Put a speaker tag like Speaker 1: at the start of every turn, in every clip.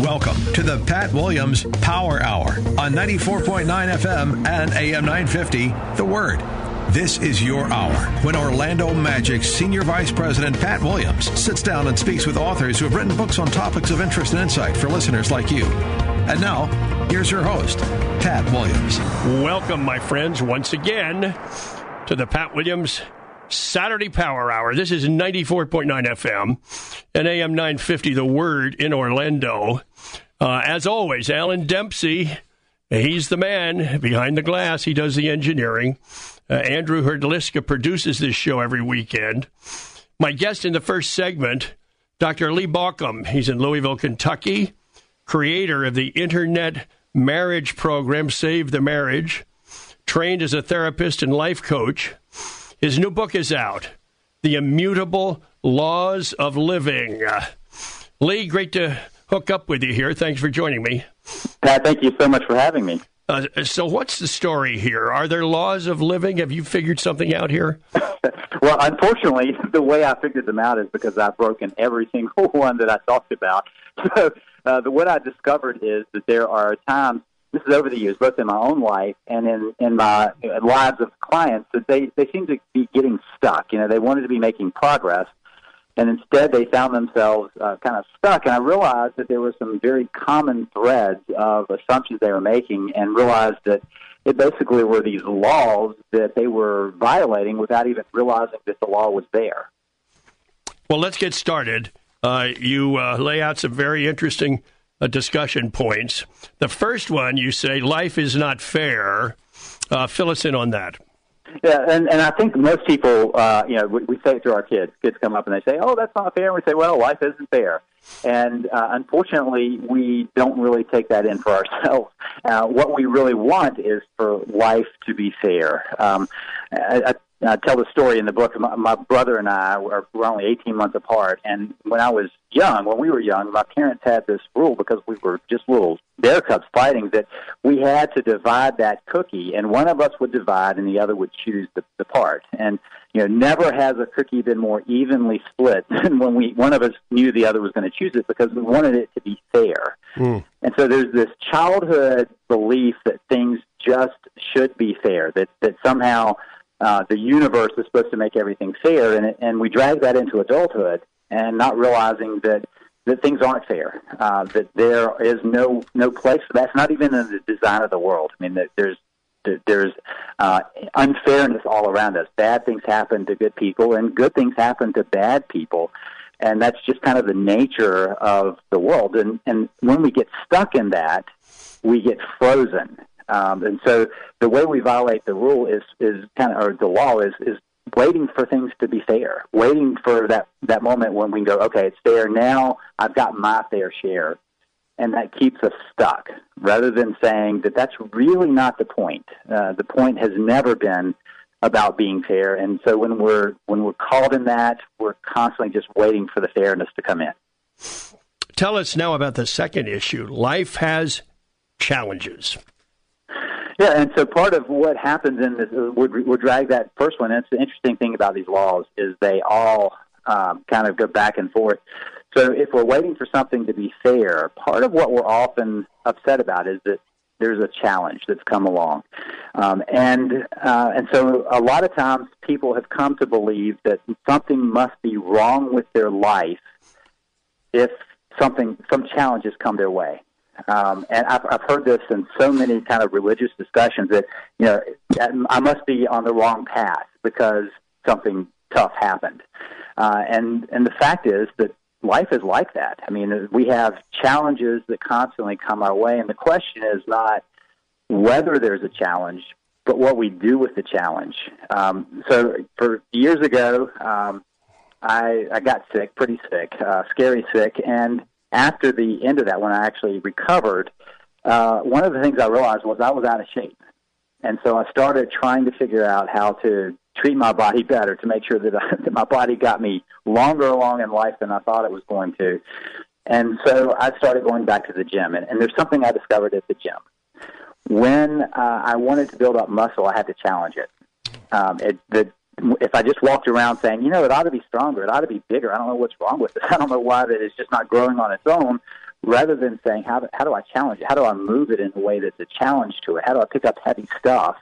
Speaker 1: Welcome to the Pat Williams Power Hour on 94.9 FM and AM 950. The Word. This is your hour when Orlando Magic's Senior Vice President Pat Williams sits down and speaks with authors who have written books on topics of interest and insight for listeners like you. And now, here's your host, Pat Williams.
Speaker 2: Welcome, my friends, once again to the Pat Williams Saturday Power Hour. This is 94.9 FM and AM 950, The Word in Orlando. Uh, as always, Alan Dempsey, he's the man behind the glass. He does the engineering. Uh, Andrew Herdliska produces this show every weekend. My guest in the first segment, Dr. Lee Baucom. He's in Louisville, Kentucky, creator of the Internet Marriage Program, Save the Marriage, trained as a therapist and life coach. His new book is out, The Immutable Laws of Living. Uh, Lee, great to hook up with you here. Thanks for joining me.
Speaker 3: Pat, thank you so much for having me.
Speaker 2: Uh, so, what's the story here? Are there laws of living? Have you figured something out here?
Speaker 3: well, unfortunately, the way I figured them out is because I've broken every single one that I talked about. So, uh, the, what I discovered is that there are times this is over the years, both in my own life and in in my lives of clients, that they they seem to be getting stuck. You know, they wanted to be making progress, and instead they found themselves uh, kind of stuck. And I realized that there were some very common threads of assumptions they were making, and realized that it basically were these laws that they were violating without even realizing that the law was there.
Speaker 2: Well, let's get started. Uh, you uh, lay out some very interesting uh, discussion points. The first one, you say life is not fair. Uh, fill us in on that.
Speaker 3: Yeah, and, and I think most people, uh, you know, we, we say it to our kids. Kids come up and they say, "Oh, that's not fair." And we say, "Well, life isn't fair." And uh, unfortunately, we don't really take that in for ourselves. Uh, what we really want is for life to be fair. Um, I, I I tell the story in the book. My, my brother and I were, were only 18 months apart, and when I was young, when we were young, my parents had this rule because we were just little bear cubs fighting that we had to divide that cookie, and one of us would divide, and the other would choose the, the part. And you know, never has a cookie been more evenly split than when we one of us knew the other was going to choose it because we wanted it to be fair. Mm. And so there's this childhood belief that things just should be fair, that that somehow uh, the universe is supposed to make everything fair, and it, and we drag that into adulthood, and not realizing that that things aren't fair, uh, that there is no no place for that. It's not even in the design of the world. I mean, that there's there's uh, unfairness all around us. Bad things happen to good people, and good things happen to bad people, and that's just kind of the nature of the world. And and when we get stuck in that, we get frozen um, and so the way we violate the rule is is kind of or the law is is waiting for things to be fair, waiting for that that moment when we go, okay, it's fair now. I've got my fair share, and that keeps us stuck. Rather than saying that that's really not the point. Uh, the point has never been about being fair, and so when we're when we're called in that, we're constantly just waiting for the fairness to come in.
Speaker 2: Tell us now about the second issue. Life has challenges.
Speaker 3: Yeah, and so part of what happens in this would would drag that first one. It's the interesting thing about these laws is they all um, kind of go back and forth. So if we're waiting for something to be fair, part of what we're often upset about is that there's a challenge that's come along, um, and uh, and so a lot of times people have come to believe that something must be wrong with their life if something some challenges come their way. Um, and I've, I've heard this in so many kind of religious discussions that you know I must be on the wrong path because something tough happened. Uh, and and the fact is that life is like that. I mean, we have challenges that constantly come our way, and the question is not whether there's a challenge, but what we do with the challenge. Um, so, for years ago, um, I I got sick, pretty sick, uh, scary sick, and after the end of that, when I actually recovered, uh, one of the things I realized was I was out of shape. And so I started trying to figure out how to treat my body better to make sure that, I, that my body got me longer along in life than I thought it was going to. And so I started going back to the gym. And, and there's something I discovered at the gym. When uh, I wanted to build up muscle, I had to challenge it. Um, it the, if I just walked around saying, you know, it ought to be stronger, it ought to be bigger, I don't know what's wrong with it. I don't know why that it's just not growing on its own rather than saying how do, how do I challenge it? How do I move it in a way that's a challenge to it? How do I pick up heavy stuff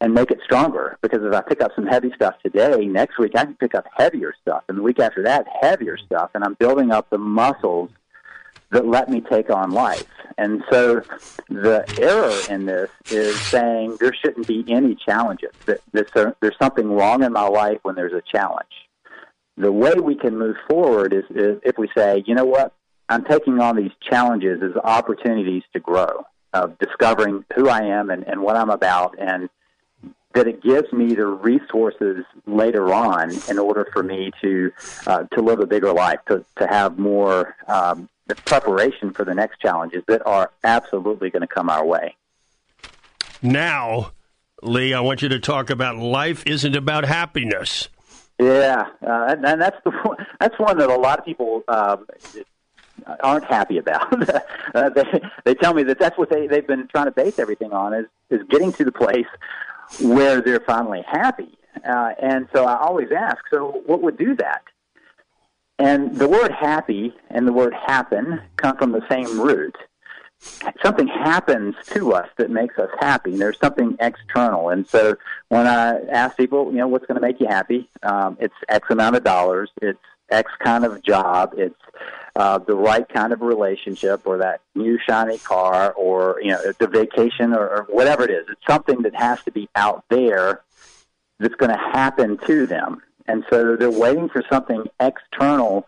Speaker 3: and make it stronger? Because if I pick up some heavy stuff today, next week I can pick up heavier stuff, and the week after that, heavier stuff, and I'm building up the muscles that let me take on life. And so the error in this is saying there shouldn't be any challenges. That there's, something wrong in my life when there's a challenge. The way we can move forward is, is if we say, you know what, I'm taking on these challenges as opportunities to grow, of discovering who I am and, and what I'm about, and that it gives me the resources later on in order for me to uh, to live a bigger life, to to have more um, preparation for the next challenges that are absolutely going to come our way.
Speaker 2: Now, Lee, I want you to talk about life isn't about happiness.
Speaker 3: Yeah, uh, and, and, that's the that's one that a lot of people um, aren't happy about. uh, they they tell me that that's what they they've been trying to base everything on is is getting to the place where they're finally happy. Uh, and so I always ask, so what would do that? And the word happy and the word happen come from the same root. Something happens to us that makes us happy. There's something external. And so when I ask people, you know, what's going to make you happy? Um, it's X amount of dollars. It's X kind of job. It's uh, the right kind of relationship or that new shiny car or, you know, the vacation or, or whatever it is. It's something that has to be out there that's going to happen to them. And so they're waiting for something external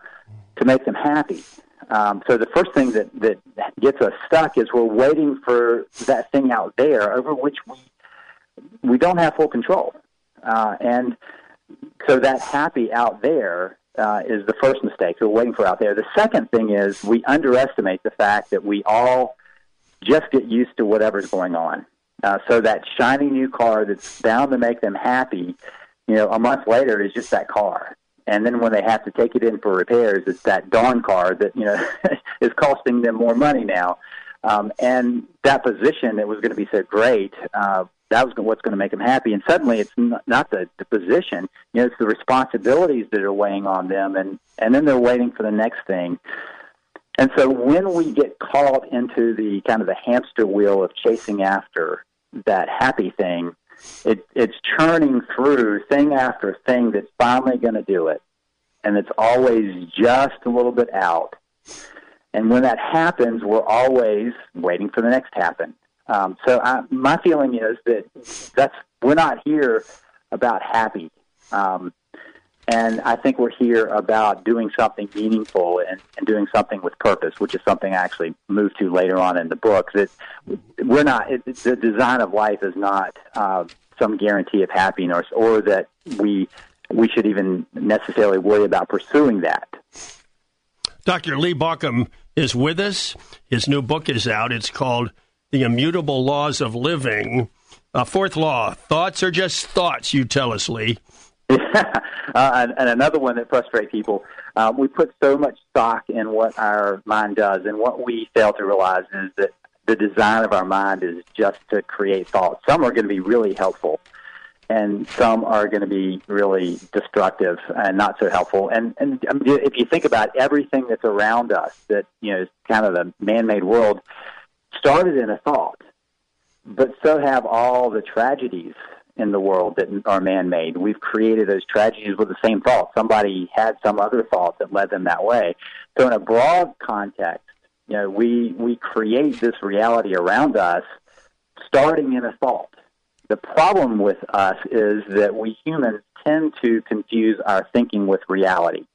Speaker 3: to make them happy. Um, so the first thing that, that gets us stuck is we're waiting for that thing out there over which we we don't have full control. Uh, and so that happy out there uh, is the first mistake we're waiting for out there. The second thing is we underestimate the fact that we all just get used to whatever's going on. Uh, so that shiny new car that's bound to make them happy, you know, a month later is just that car. And then when they have to take it in for repairs, it's that darn car that you know is costing them more money now. Um, and that position that was going to be so great uh, that was what's going to make them happy. And suddenly, it's not the, the position; you know, it's the responsibilities that are weighing on them, and and then they're waiting for the next thing. And so, when we get caught into the kind of the hamster wheel of chasing after that happy thing, it, it's churning through thing after thing that's finally going to do it, and it's always just a little bit out. And when that happens, we're always waiting for the next happen. Um, so I, my feeling is that that's we're not here about happy, um, and I think we're here about doing something meaningful and, and doing something with purpose, which is something I actually move to later on in the book. That we're not it, the design of life is not uh, some guarantee of happiness, or that we we should even necessarily worry about pursuing that.
Speaker 2: Dr. Lee Baucom is with us. His new book is out. It's called the immutable laws of living. Uh, fourth law thoughts are just thoughts, you tell us, Lee.
Speaker 3: uh, and, and, another one that frustrates people. Uh, we put so much stock in what our mind does, and what we fail to realize is that the design of our mind is just to create thoughts. Some are going to be really helpful, and some are going to be really destructive and not so helpful. And, and I mean, if you think about everything that's around us, that you know is kind of the man-made world started in a thought, but so have all the tragedies in the world that are man-made. We've created those tragedies with the same thought. Somebody had some other thought that led them that way. So in a broad context, you know, we we create this reality around us starting in a thought. The problem with us is that we humans tend to confuse our thinking with reality.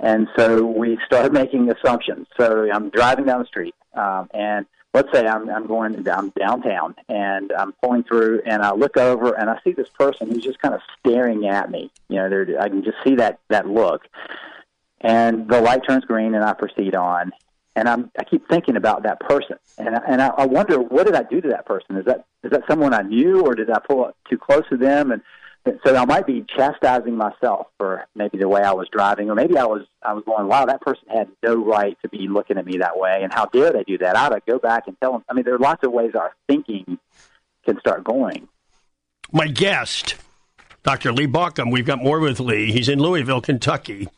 Speaker 3: And so we start making assumptions. So I'm driving down the street, um, and let's say I'm, I'm going down I'm downtown and I'm pulling through and I look over and I see this person who's just kind of staring at me. You know, I can just see that that look. and the light turns green, and I proceed on. And I'm, I keep thinking about that person, and I, and I, I wonder what did I do to that person? Is that is that someone I knew, or did I pull up too close to them? And so I might be chastising myself for maybe the way I was driving, or maybe I was I was going, wow, that person had no right to be looking at me that way, and how dare they do that? I ought to go back and tell them. I mean, there are lots of ways our thinking can start going.
Speaker 2: My guest, Dr. Lee Baucom. We've got more with Lee. He's in Louisville, Kentucky.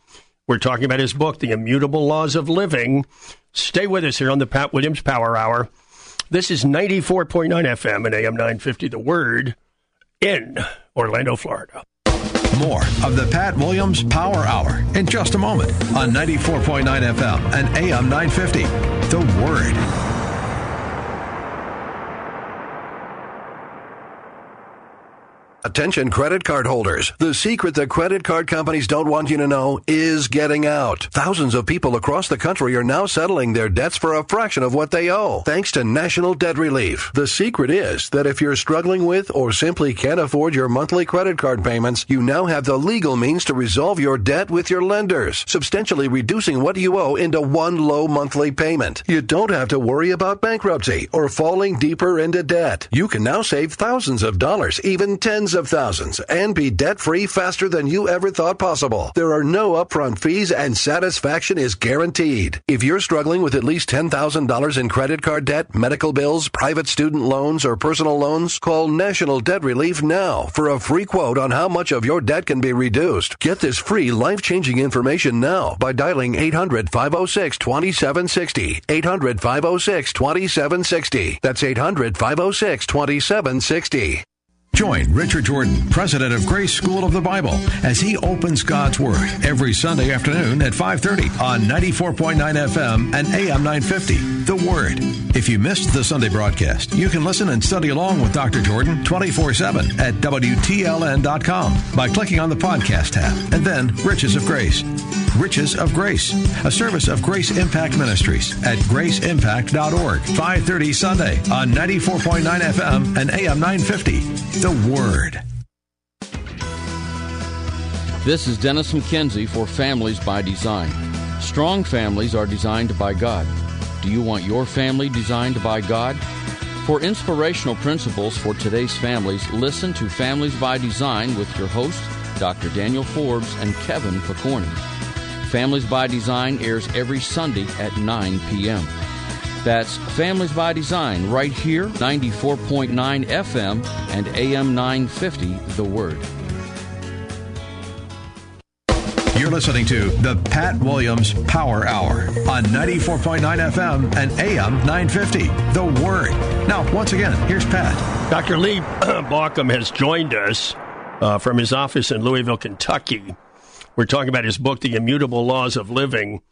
Speaker 2: We're talking about his book, The Immutable Laws of Living. Stay with us here on the Pat Williams Power Hour. This is 94.9 FM and AM 950 The Word in Orlando, Florida.
Speaker 1: More of the Pat Williams Power Hour in just a moment on 94.9 FM and AM 950 The Word.
Speaker 4: Attention credit card holders. The secret that credit card companies don't want you to know is getting out. Thousands of people across the country are now settling their debts for a fraction of what they owe, thanks to National Debt Relief. The secret is that if you're struggling with or simply can't afford your monthly credit card payments, you now have the legal means to resolve your debt with your lenders, substantially reducing what you owe into one low monthly payment. You don't have to worry about bankruptcy or falling deeper into debt. You can now save thousands of dollars, even tens of thousands and be debt free faster than you ever thought possible. There are no upfront fees and satisfaction is guaranteed. If you're struggling with at least $10,000 in credit card debt, medical bills, private student loans, or personal loans, call National Debt Relief now for a free quote on how much of your debt can be reduced. Get this free life changing information now by dialing 800 506 2760. 800 506 2760. That's 800 506 2760.
Speaker 1: Join Richard Jordan, president of Grace School of the Bible, as he opens God's Word every Sunday afternoon at 5:30 on 94.9 FM and AM 950. The Word. If you missed the Sunday broadcast, you can listen and study along with Dr. Jordan 24/7 at WTLN.com by clicking on the podcast tab and then Riches of Grace. Riches of Grace, a service of Grace Impact Ministries at graceimpact.org. 5:30 Sunday on 94.9 FM and AM 950 the Word.
Speaker 5: This is Dennis McKenzie for Families by Design. Strong families are designed by God. Do you want your family designed by God? For inspirational principles for today's families, listen to Families by Design with your host, Dr. Daniel Forbes and Kevin Pokorny. Families by Design airs every Sunday at 9 p.m. That's Families by Design right here, 94.9 FM and AM 950, The Word.
Speaker 1: You're listening to the Pat Williams Power Hour on 94.9 FM and AM 950, The Word. Now, once again, here's Pat.
Speaker 2: Dr. Lee Baucom has joined us uh, from his office in Louisville, Kentucky. We're talking about his book, The Immutable Laws of Living.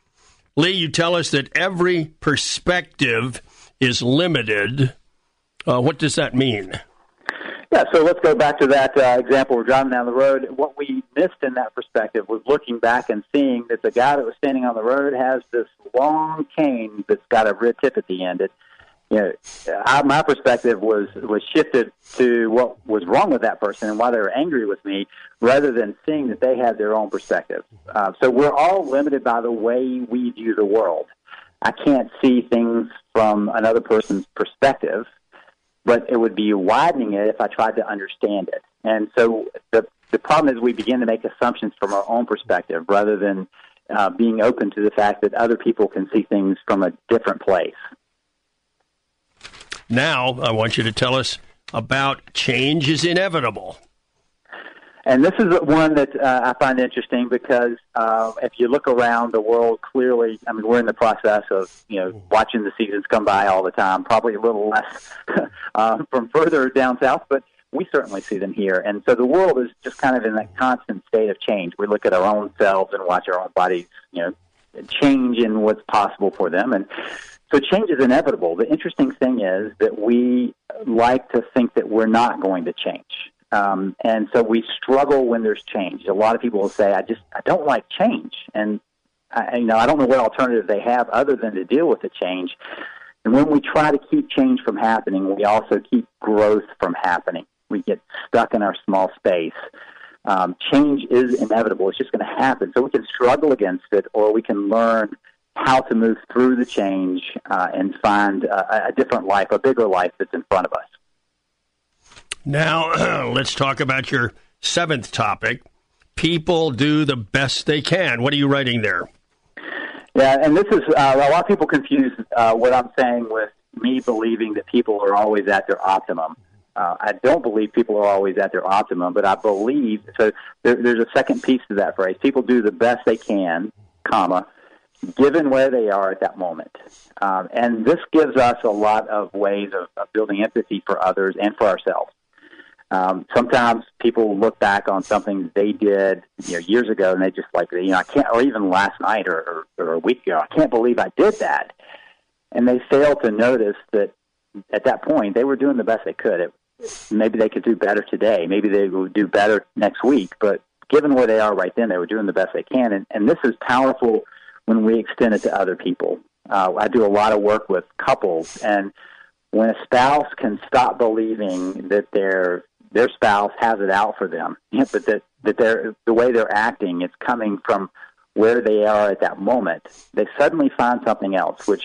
Speaker 2: Lee, you tell us that every perspective is limited. Uh, what does that mean?
Speaker 3: Yeah, so let's go back to that uh, example. We're driving down the road. What we missed in that perspective was looking back and seeing that the guy that was standing on the road has this long cane that's got a red tip at the end. It, you know, I, my perspective was was shifted to what was wrong with that person and why they were angry with me, rather than seeing that they had their own perspective. Uh, so we're all limited by the way we view the world. I can't see things from another person's perspective, but it would be widening it if I tried to understand it. And so the the problem is we begin to make assumptions from our own perspective rather than uh, being open to the fact that other people can see things from a different place.
Speaker 2: Now, I want you to tell us about change is inevitable.
Speaker 3: And this is one that uh, I find interesting because uh, if you look around the world, clearly, I mean, we're in the process of you know watching the seasons come by all the time. Probably a little less uh, from further down south, but we certainly see them here. And so the world is just kind of in that constant state of change. We look at our own selves and watch our own bodies, you know, change in what's possible for them. And so change is inevitable. The interesting thing is that we like to think that we're not going to change. Um, and so we struggle when there's change. A lot of people will say, I just, I don't like change. And, I, you know, I don't know what alternative they have other than to deal with the change. And when we try to keep change from happening, we also keep growth from happening. We get stuck in our small space. um, change is inevitable. It's just going to happen. So we can struggle against it, or we can learn how to move through the change uh, and find uh, a different life, a bigger life that's in front of us.
Speaker 2: Now, let's talk about your seventh topic. People do the best they can. What are you writing there?
Speaker 3: Yeah, and this is uh, a lot of people confuse uh, what I'm saying with me believing that people are always at their optimum. Uh, I don't believe people are always at their optimum, but I believe so. There, there's a second piece to that phrase. People do the best they can, comma, given where they are at that moment. Um, and this gives us a lot of ways of, of building empathy for others and for ourselves. Um, sometimes people look back on something they did you know, years ago, and they just like, you know, I can't, or even last night or, or, or a week ago, I can't believe I did that. And they fail to notice that at that point they were doing the best they could. It, maybe they could do better today. Maybe they would do better next week. But given where they are right then, they were doing the best they can. And, and this is powerful when we extend it to other people. Uh, I do a lot of work with couples, and when a spouse can stop believing that their their spouse has it out for them, but that that they're the way they're acting is coming from where they are at that moment, they suddenly find something else, which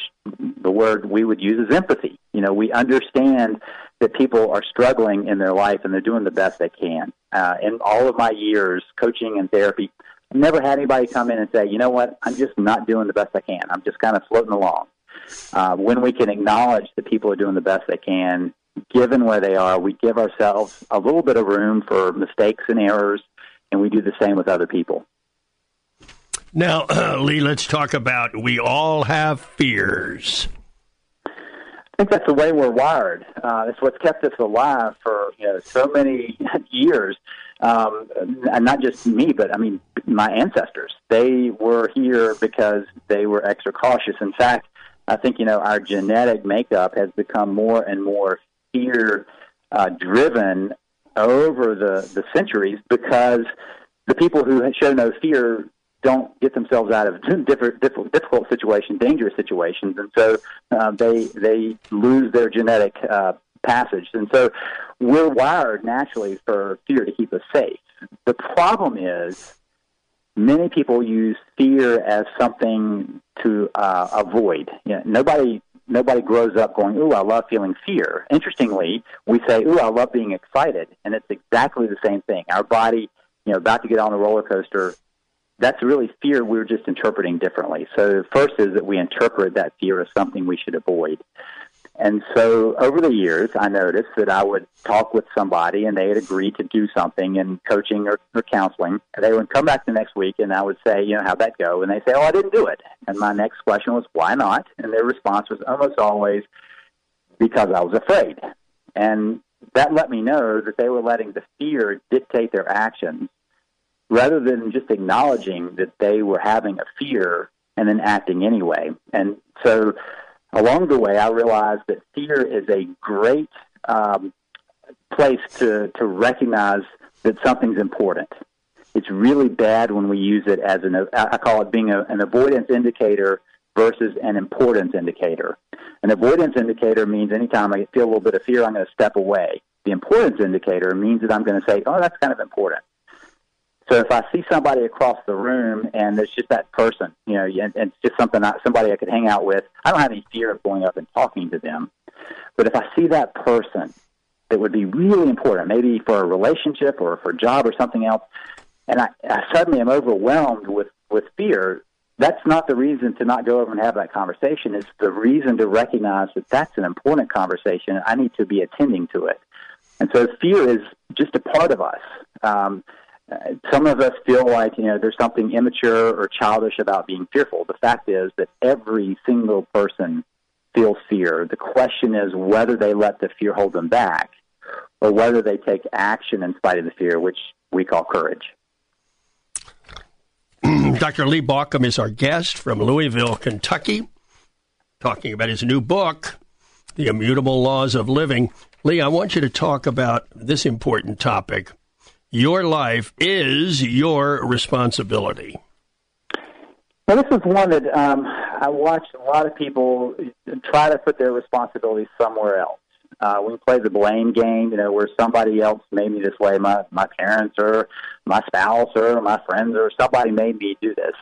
Speaker 3: the word we would use is empathy. You know, we understand that people are struggling in their life and they're doing the best they can. Uh, in all of my years coaching and therapy, never had anybody come in and say, you know what, I'm just not doing the best I can. I'm just kind of floating along. Uh, when we can acknowledge that people are doing the best they can, given where they are, we give ourselves a little bit of room for mistakes and errors, and we do the same with other people.
Speaker 2: Now, uh, Lee, let's talk about we all have fears.
Speaker 3: I think that's the way we're wired. Uh, it's what's kept us alive for you know so many years, um, and not just me, but I mean my ancestors. They were here because they were extra cautious. In fact, I think you know our genetic makeup has become more and more fear uh, driven over the the centuries because the people who show no fear don't get themselves out of different, difficult situations, dangerous situations, and so uh, they they lose their genetic uh, passage. And so we're wired naturally for fear to keep us safe. The problem is many people use fear as something to uh, avoid. You know, nobody nobody grows up going, "Ooh, I love feeling fear." Interestingly, we say, "Ooh, I love being excited," and it's exactly the same thing. Our body, you know, about to get on the roller coaster, that's really fear we're just interpreting differently. So first is that we interpret that fear as something we should avoid. And so over the years, I noticed that I would talk with somebody and they had agreed to do something in coaching or, or counseling. They would come back the next week and I would say, you know, how'd that go? And they say, oh, I didn't do it. And my next question was, why not? And their response was almost always, because I was afraid. And that let me know that they were letting the fear dictate their actions rather than just acknowledging that they were having a fear and then acting anyway. And so along the way, I realized that fear is a great um, place to, to recognize that something's important. It's really bad when we use it as an, I call it being a, an avoidance indicator versus an importance indicator. An avoidance indicator means anytime I feel a little bit of fear, I'm going to step away. The importance indicator means that I'm going to say, oh, that's kind of important. So if I see somebody across the room and it's just that person, you know, and, and it's just something I, somebody I could hang out with, I don't have any fear of going up and talking to them. But if I see that person that would be really important, maybe for a relationship or for a job or something else, and I, I suddenly am overwhelmed with with fear, that's not the reason to not go over and have that conversation. It's the reason to recognize that that's an important conversation. And I need to be attending to it. And so fear is just a part of us. Um, Uh, some of us feel like you know there's something immature or childish about being fearful. The fact is that every single person feels fear. The question is whether they let the fear hold them back, or whether they take action in spite of the fear, which we call courage.
Speaker 2: Dr. Lee Baucom is our guest from Louisville, Kentucky, talking about his new book, The Immutable Laws of Living. Lee, I want you to talk about this important topic your life is your responsibility.
Speaker 3: Well, this is one that um, I watch a lot of people try to put their responsibility somewhere else. Uh, we play the blame game, you know, where somebody else made me this way, my my parents or my spouse or my friends or somebody made me do this,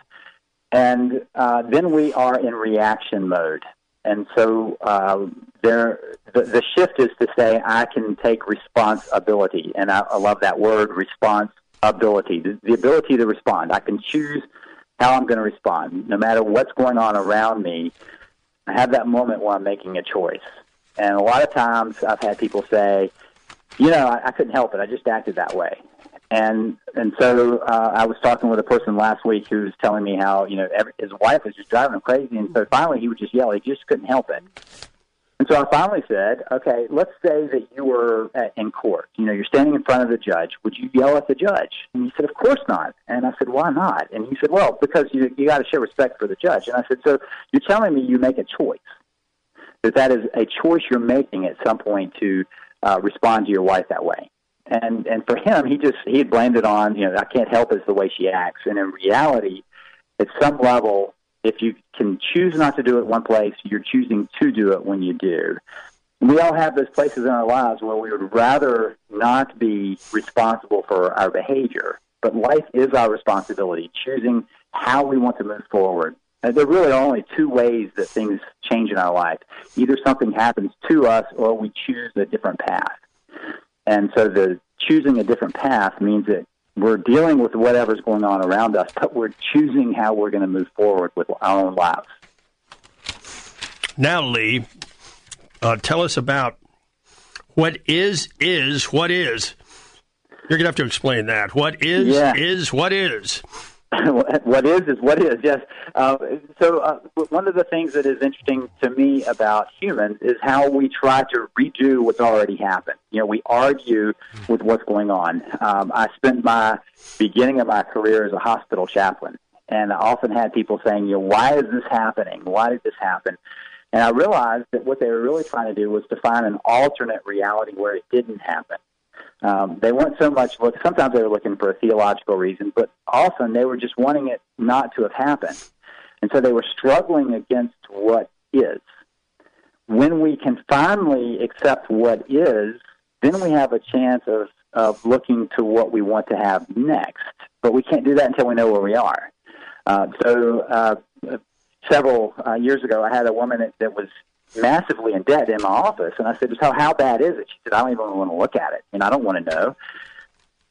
Speaker 3: and uh, then we are in reaction mode. And so uh, there, the, the shift is to say I can take responsibility, and I, I love that word, responsibility, the, the ability to respond. I can choose how I'm going to respond, no matter what's going on around me. I have that moment where I'm making a choice. And a lot of times I've had people say, you know, I, I couldn't help it. I just acted that way. And and so uh, I was talking with a person last week who was telling me how you know every, his wife was just driving him crazy, and so finally he would just yell. He just couldn't help it. And so I finally said, okay, let's say that you were at, in court. You know, you're standing in front of the judge. Would you yell at the judge? And he said, of course not. And I said, why not? And he said, well, because you you got to show respect for the judge. And I said, so you're telling me you make a choice that that is a choice you're making at some point to uh, respond to your wife that way and and for him, he just he had blamed it on you know I can't help it's the way she acts, and in reality, at some level, if you can choose not to do it one place, you're choosing to do it when you do. We all have those places in our lives where we would rather not be responsible for our behavior, but life is our responsibility, choosing how we want to move forward. And there really are only two ways that things change in our life. Either something happens to us or we choose a different path. And so the choosing a different path means that we're dealing with whatever's going on around us, but we're choosing how we're going to move forward with our own lives.
Speaker 2: Now, Lee, uh, tell us about what is is what is. You're going to have to explain that. What is
Speaker 3: Yeah.
Speaker 2: is what is.
Speaker 3: what is is what is. Yes. Uh, so uh, one of the things that is interesting to me about humans is how we try to redo what's already happened. You know, we argue with what's going on. Um, I spent my beginning of my career as a hospital chaplain, and I often had people saying, "You know, why is this happening? Why did this happen?" And I realized that what they were really trying to do was to find an alternate reality where it didn't happen. Um, they weren't so much look. Sometimes they were looking for a theological reason, but often they were just wanting it not to have happened, and so they were struggling against what is. When we can finally accept what is, then we have a chance of of looking to what we want to have next. But we can't do that until we know where we are. Uh, so uh, several uh, years ago, I had a woman that, that was massively in debt in my office, and I said, "So how bad is it?" She said, "I don't even want to look at it, and I don't want to know."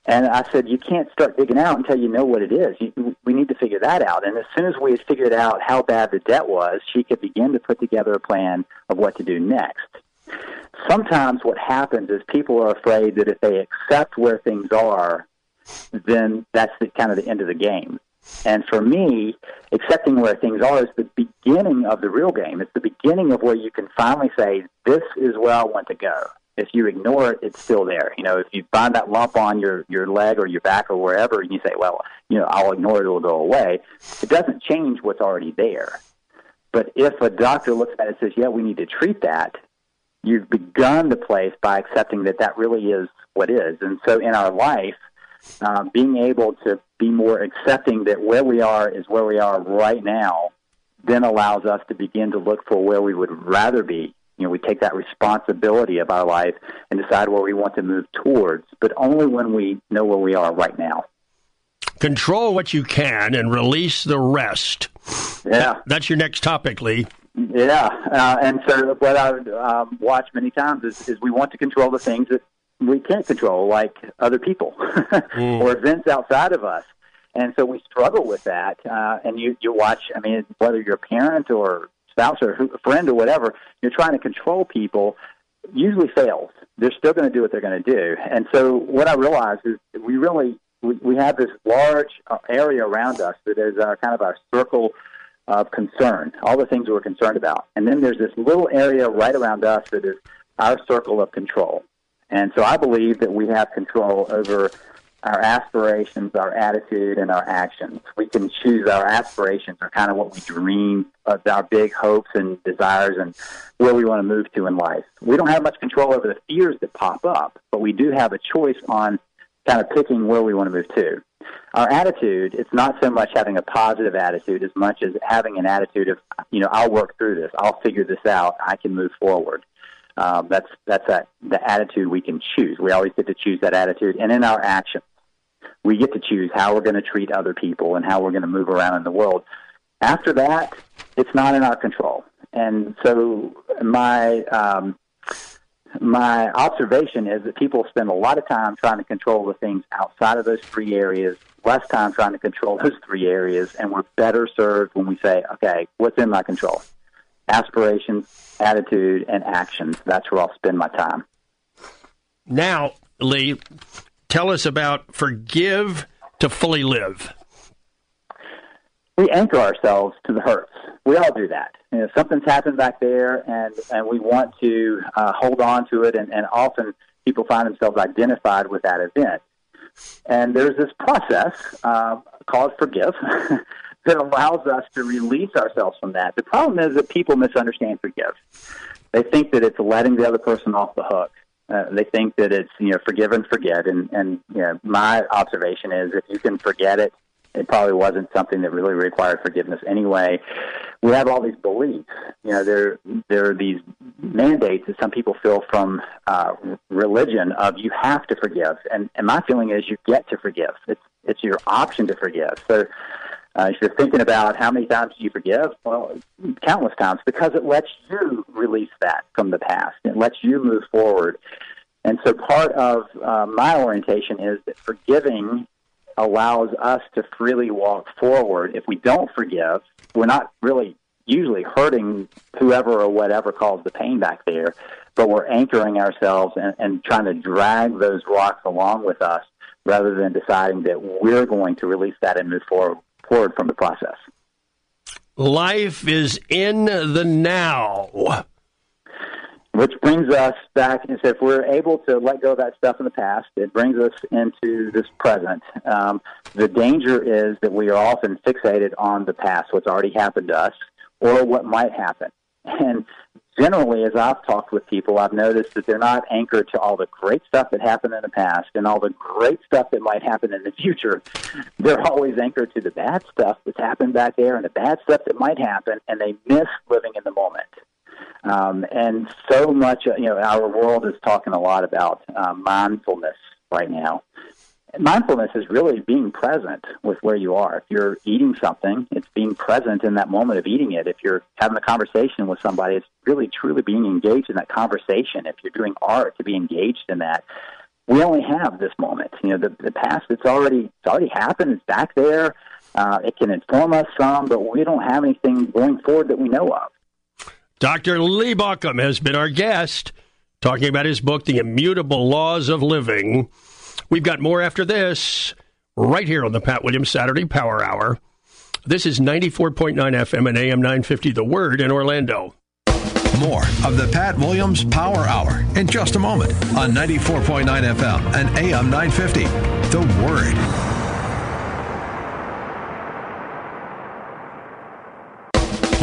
Speaker 3: And I said, "You can't start digging out until you know what it is. You, we need to figure that out." And as soon as we had figured out how bad the debt was, she could begin to put together a plan of what to do next. Sometimes what happens is people are afraid that if they accept where things are, then that's the, kind of the end of the game. And for me, accepting where things are is the beginning of the real game. It's the beginning of where you can finally say, this is where I want to go. If you ignore it, it's still there. You know, if you find that lump on your, your leg or your back or wherever, and you say, well, you know, I'll ignore it, it'll go away, it doesn't change what's already there. But if a doctor looks at it and says, yeah, we need to treat that, you've begun the place by accepting that that really is what is. And so in our life, uh, being able to be more accepting that where we are is where we are right now, then allows us to begin to look for where we would rather be. You know, we take that responsibility of our life and decide where we want to move towards, but only when we know where we are right now.
Speaker 2: Control what you can and release the rest.
Speaker 3: Yeah.
Speaker 2: That's your next topic, Lee.
Speaker 3: Yeah, uh, and so what I've um, watched many times is, is we want to control the things that we can't control, like other people or events outside of us, and so we struggle with that. Uh, and you you watch, I mean, whether you're a parent or spouse or who- friend or whatever, you're trying to control people. Usually fails. They're still going to do what they're going to do. And so what I realized is we really we, we have this large uh, area around us that is our kind of our circle of concern, all the things we're concerned about. And then there's this little area right around us that is our circle of control. And so I believe that we have control over our aspirations, our attitude, and our actions. We can choose our aspirations are kind of what we dream of our big hopes and desires and where we want to move to in life. We don't have much control over the fears that pop up, but we do have a choice on kind of picking where we want to move to. Our attitude, it's not so much having a positive attitude as much as having an attitude of, you know, I'll work through this, I'll figure this out, I can move forward. Um, that's that's that the attitude we can choose. We always get to choose that attitude, and in our actions, we get to choose how we're going to treat other people and how we're going to move around in the world. After that, it's not in our control. And so my um, my observation is that people spend a lot of time trying to control the things outside of those three areas, less time trying to control those three areas, and we're better served when we say, okay, what's in my control? Aspirations, attitude, and actions. That's where I'll spend my time.
Speaker 2: Now, Lee, tell us about Forgive to Fully Live.
Speaker 3: We anchor ourselves to the hurts. We all do that. You know, something's happened back there, and and we want to uh, hold on to it, and, and often people find themselves identified with that event. And there's this process uh, called forgive that allows us to release ourselves from that. The problem is that people misunderstand forgive. They think that it's letting the other person off the hook. Uh, they think that it's you know forgive and forget, and and you know my observation is if you can forget it, it probably wasn't something that really required forgiveness anyway. We have all these beliefs. You know, there there are these mandates that some people feel from uh, religion of you have to forgive, and and my feeling is you get to forgive. It's it's your option to forgive. So. Uh, if you're thinking about how many times you forgive, well, countless times, because it lets you release that from the past. It lets you move forward. And so part of uh, my orientation is that forgiving allows us to freely walk forward. If we don't forgive, we're not really usually hurting whoever or whatever caused the pain back there, but we're anchoring ourselves and, and trying to drag those rocks along with us rather than deciding that we're going to release that and move forward forward from the process.
Speaker 2: Life is in the now.
Speaker 3: Which brings us back, and so if we're able to let go of that stuff in the past, it brings us into this present. Um, the danger is that we are often fixated on the past, what's already happened to us, or what might happen. And generally, as I've talked with people, I've noticed that they're not anchored to all the great stuff that happened in the past and all the great stuff that might happen in the future. They're always anchored to the bad stuff that's happened back there and the bad stuff that might happen, and they miss living in the moment. Um, and so much, you know, our world is talking a lot about uh, mindfulness right now mindfulness is really being present with where you are. If you're eating something, it's being present in that moment of eating it. If you're having a conversation with somebody, it's really truly being engaged in that conversation. If you're doing art, to be engaged in that. We only have this moment. You know, the, the past, it's already, it's already happened. It's back there. Uh, it can inform us some, but we don't have anything going forward that we know of.
Speaker 2: Dr. Lee Baucom has been our guest talking about his book, The Immutable Laws of Living. We've got more after this right here on the Pat Williams Saturday Power Hour. This is 94.9 FM and AM 950 The Word in Orlando.
Speaker 1: More of the Pat Williams Power Hour in just a moment on 94.9 FM and AM 950 The Word.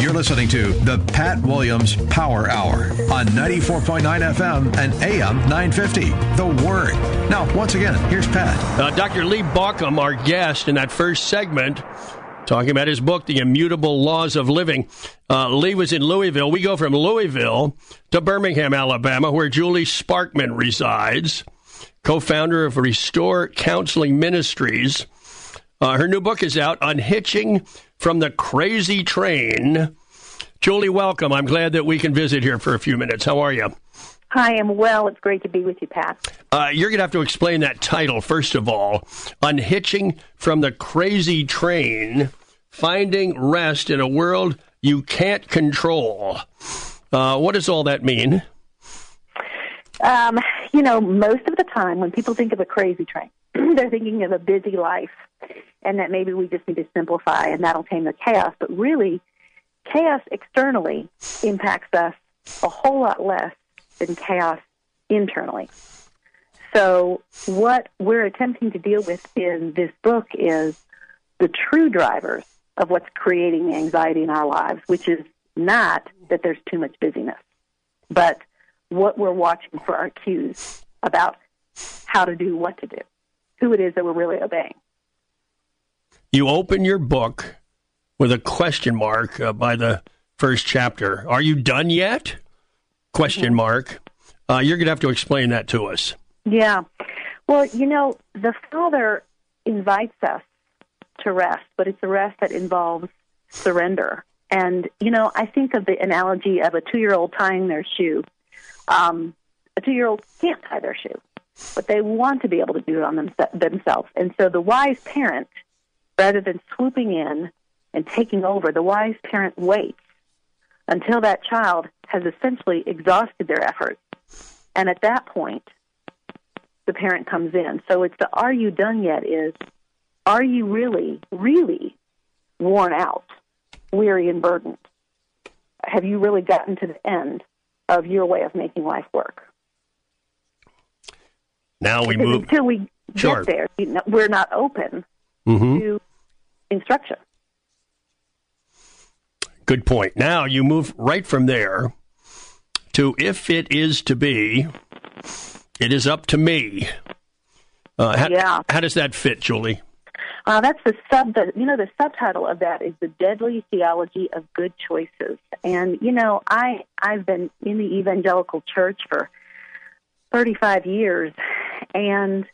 Speaker 1: You're listening to the Pat Williams Power Hour on 94.9 FM and AM 950. The Word. Now, once again, here's Pat.
Speaker 2: Uh, Dr. Lee Baucom, our guest in that first segment, talking about his book, The Immutable Laws of Living. Uh, Lee was in Louisville. We go from Louisville to Birmingham, Alabama, where Julie Sparkman resides, co founder of Restore Counseling Ministries. Uh, her new book is out, Unhitching from the Crazy Train. Julie, welcome. I'm glad that we can visit here for a few minutes. How are you?
Speaker 6: Hi, I'm well. It's great to be with you, Pat.
Speaker 2: Uh, you're going to have to explain that title, first of all Unhitching from the Crazy Train Finding Rest in a World You Can't Control. Uh, what does all that mean?
Speaker 6: Um, you know, most of the time when people think of a crazy train, they're thinking of a busy life and that maybe we just need to simplify and that'll tame the chaos. But really, chaos externally impacts us a whole lot less than chaos internally. So, what we're attempting to deal with in this book is the true drivers of what's creating anxiety in our lives, which is not that there's too much busyness, but what we're watching for our cues about how to do what to do, who it is that we're really obeying.
Speaker 2: You open your book with a question mark uh, by the first chapter. Are you done yet? Question
Speaker 6: Mm-hmm.
Speaker 2: mark. Uh, you're going to have to explain that to us.
Speaker 6: Yeah. Well, you know, the Father invites us to rest, but it's a rest that involves surrender. And, you know, I think of the analogy of a two year old tying their shoe. Um, a two year old can't tie their shoe, but they want to be able to do it on them, themselves. And so the wise parent, rather than swooping in and taking over, the wise parent waits until that child has essentially exhausted their efforts. And at that point, the parent comes in. So it's the are you done yet is are you really, really worn out, weary, and burdened? Have you really gotten to the end of your way of making life work?
Speaker 2: Now we
Speaker 6: Because
Speaker 2: move.
Speaker 6: until we
Speaker 2: Sure.
Speaker 6: get there, you know, we're not open
Speaker 2: Mhm.
Speaker 6: to instruction.
Speaker 2: Good point. Now you move right from there to if it is to be, it is up to me. Uh, how,
Speaker 6: Yeah.
Speaker 2: how does that fit, Julie?
Speaker 6: Uh, that's the sub. The, you know, the subtitle of that is the deadly theology of good choices. And you know, I I've been in the evangelical church for thirty five years, and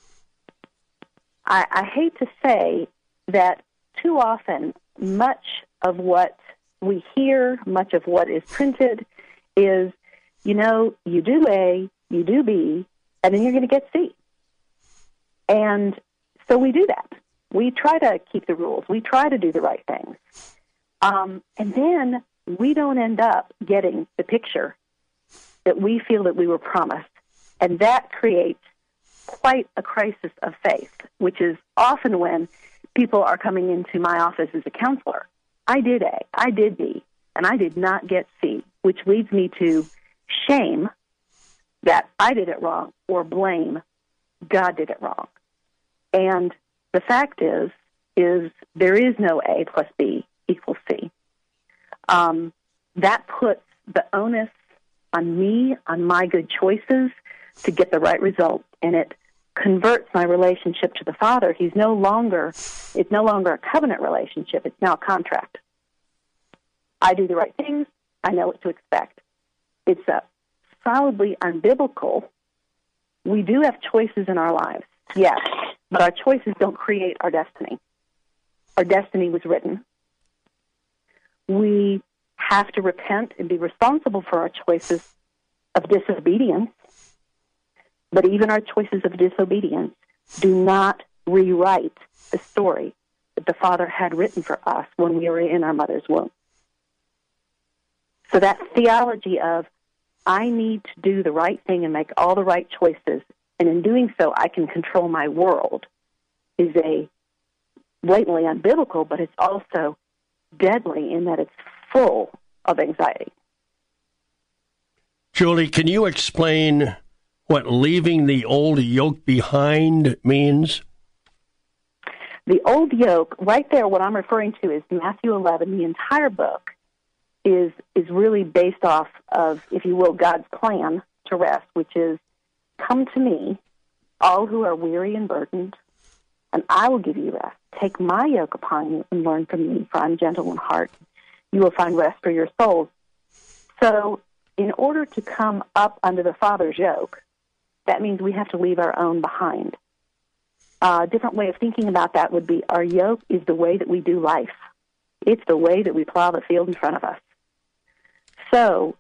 Speaker 6: I, I hate to say that too often much of what we hear, much of what is printed, is you know, you do A, you do B, and then you're going to get C. And so we do that. We try to keep the rules. We try to do the right things. Um, and then we don't end up getting the picture that we feel that we were promised. And that creates quite a crisis of faith, which is often when people are coming into my office as a counselor. I did A, I did B, and I did not get C, which leads me to shame that I did it wrong or blame God did it wrong. And the fact is, is there is no A plus B equals C. Um, that puts the onus on me, on my good choices to get the right result, and it converts my relationship to the Father. He's no longer, it's no longer a covenant relationship. It's now a contract. I do the right things. I know what to expect. It's a solidly unbiblical. We do have choices in our lives, yes, but our choices don't create our destiny. Our destiny was written. We have to repent and be responsible for our choices of disobedience. But even our choices of disobedience do not rewrite the story that the Father had written for us when we were in our mother's womb. So that theology of I need to do the right thing and make all the right choices, and in doing so, I can control my world, is a blatantly unbiblical, but it's also deadly in that it's full of anxiety.
Speaker 2: Julie, can you explain what leaving the old yoke behind means?
Speaker 6: The old yoke, right there, what I'm referring to is Matthew 11. The entire book is is really based off of, if you will, God's plan to rest, which is, "Come to me, all who are weary and burdened, and I will give you rest. Take my yoke upon you and learn from me, for I'm gentle in heart. You will find rest for your souls." So, in order to come up under the Father's yoke, that means we have to leave our own behind. A different way of thinking about that would be our yoke is the way that we do life. It's the way that we plow the field in front of us. So,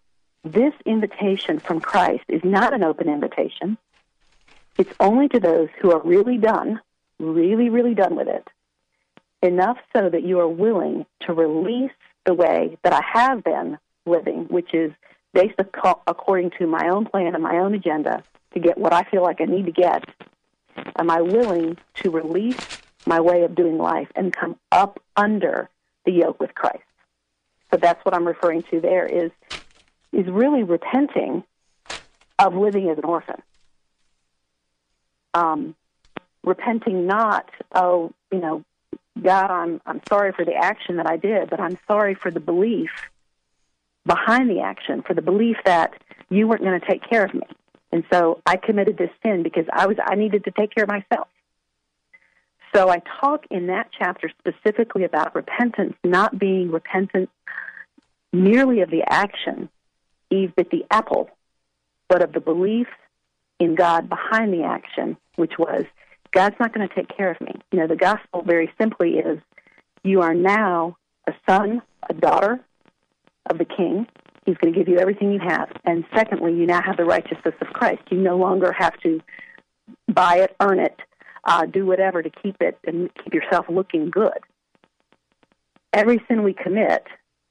Speaker 6: this invitation from Christ is not an open invitation. It's only to those who are really done, really, really done with it, enough so that you are willing to release the way that I have been living, which is based according to my own plan and my own agenda to get what I feel like I need to get. Am I willing to release my way of doing life and come up under the yoke with Christ? So that's what I'm referring to there is is really repenting of living as an orphan. Um, repenting not, oh, you know, God, I'm I'm sorry for the action that I did, but I'm sorry for the belief behind the action, for the belief that you weren't going to take care of me. And so I committed this sin because I was I needed to take care of myself. So I talk in that chapter specifically about repentance not being repentance merely of the action, Eve bit the apple but of the belief in God behind the action, which was God's not going to take care of me. You know, the gospel very simply is you are now a son, a daughter of the king. He's going to give you everything you have. And secondly, you now have the righteousness of Christ. You no longer have to buy it, earn it, uh, do whatever to keep it and keep yourself looking good. Every sin we commit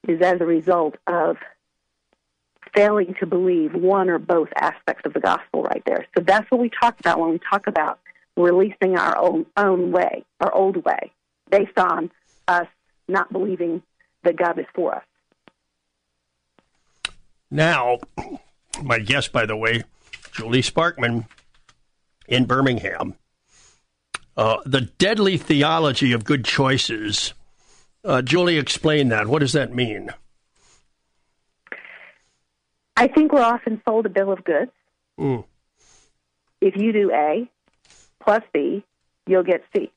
Speaker 6: is as a result of failing to believe one or both aspects of the gospel right there. So that's what we talk about when we talk about releasing our own own way, our old way, based on us not believing that God is for us.
Speaker 2: Now, my guest, by the way, Julie Sparkman in Birmingham. Uh, the deadly theology of good choices. Uh, Julie, explain that. What does that mean?
Speaker 6: I think we're often sold a bill of goods.
Speaker 2: Mm.
Speaker 6: If you do A plus B, you'll get C.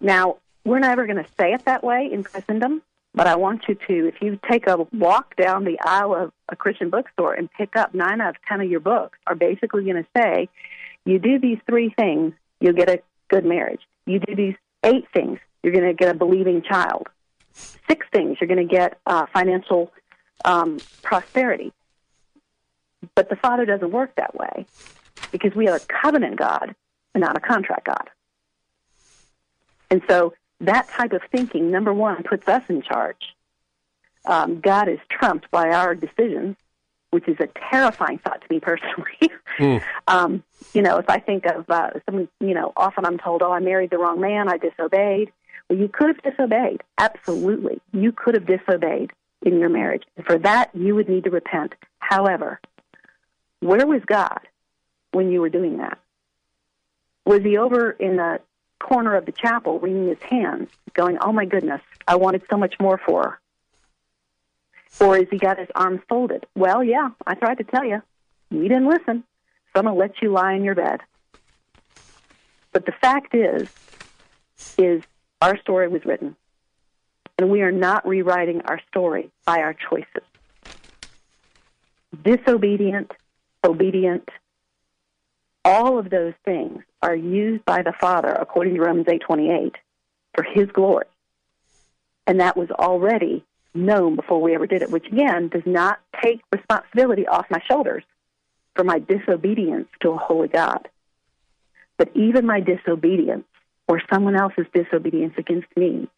Speaker 6: Now, we're never going to say it that way in Christendom, but I want you to, if you take a walk down the aisle of a Christian bookstore and pick up nine out of ten of your books, are basically going to say, you do these three things, you'll get a good marriage. You do these eight things, you're going to get a believing child. Six things, you're going to get uh, financial um, prosperity. But the Father doesn't work that way because we have a covenant God and not a contract God. And so that type of thinking, number one, puts us in charge. Um, God is trumped by our decisions, which is a terrifying thought to me personally. Mm. um, you know, if I think of uh, some, you know, often I'm told, "Oh, I married the wrong man. I disobeyed." Well, you could have disobeyed. Absolutely, you could have disobeyed in your marriage. And for that, you would need to repent. However, where was God when you were doing that? Was he over in the corner of the chapel wringing his hands, going, Oh my goodness, I wanted so much more for her? Or has he got his arms folded? Well, yeah, I tried to tell you. You didn't listen. So I'm going to let you lie in your bed. But the fact is, is our story was written. And we are not rewriting our story by our choices. Disobedient, obedient, all of those things are used by the Father, according to Romans 8.28, for His glory. And that was already known before we ever did it, which again does not take responsibility off my shoulders for my disobedience to a holy God. But even my disobedience or someone else's disobedience against me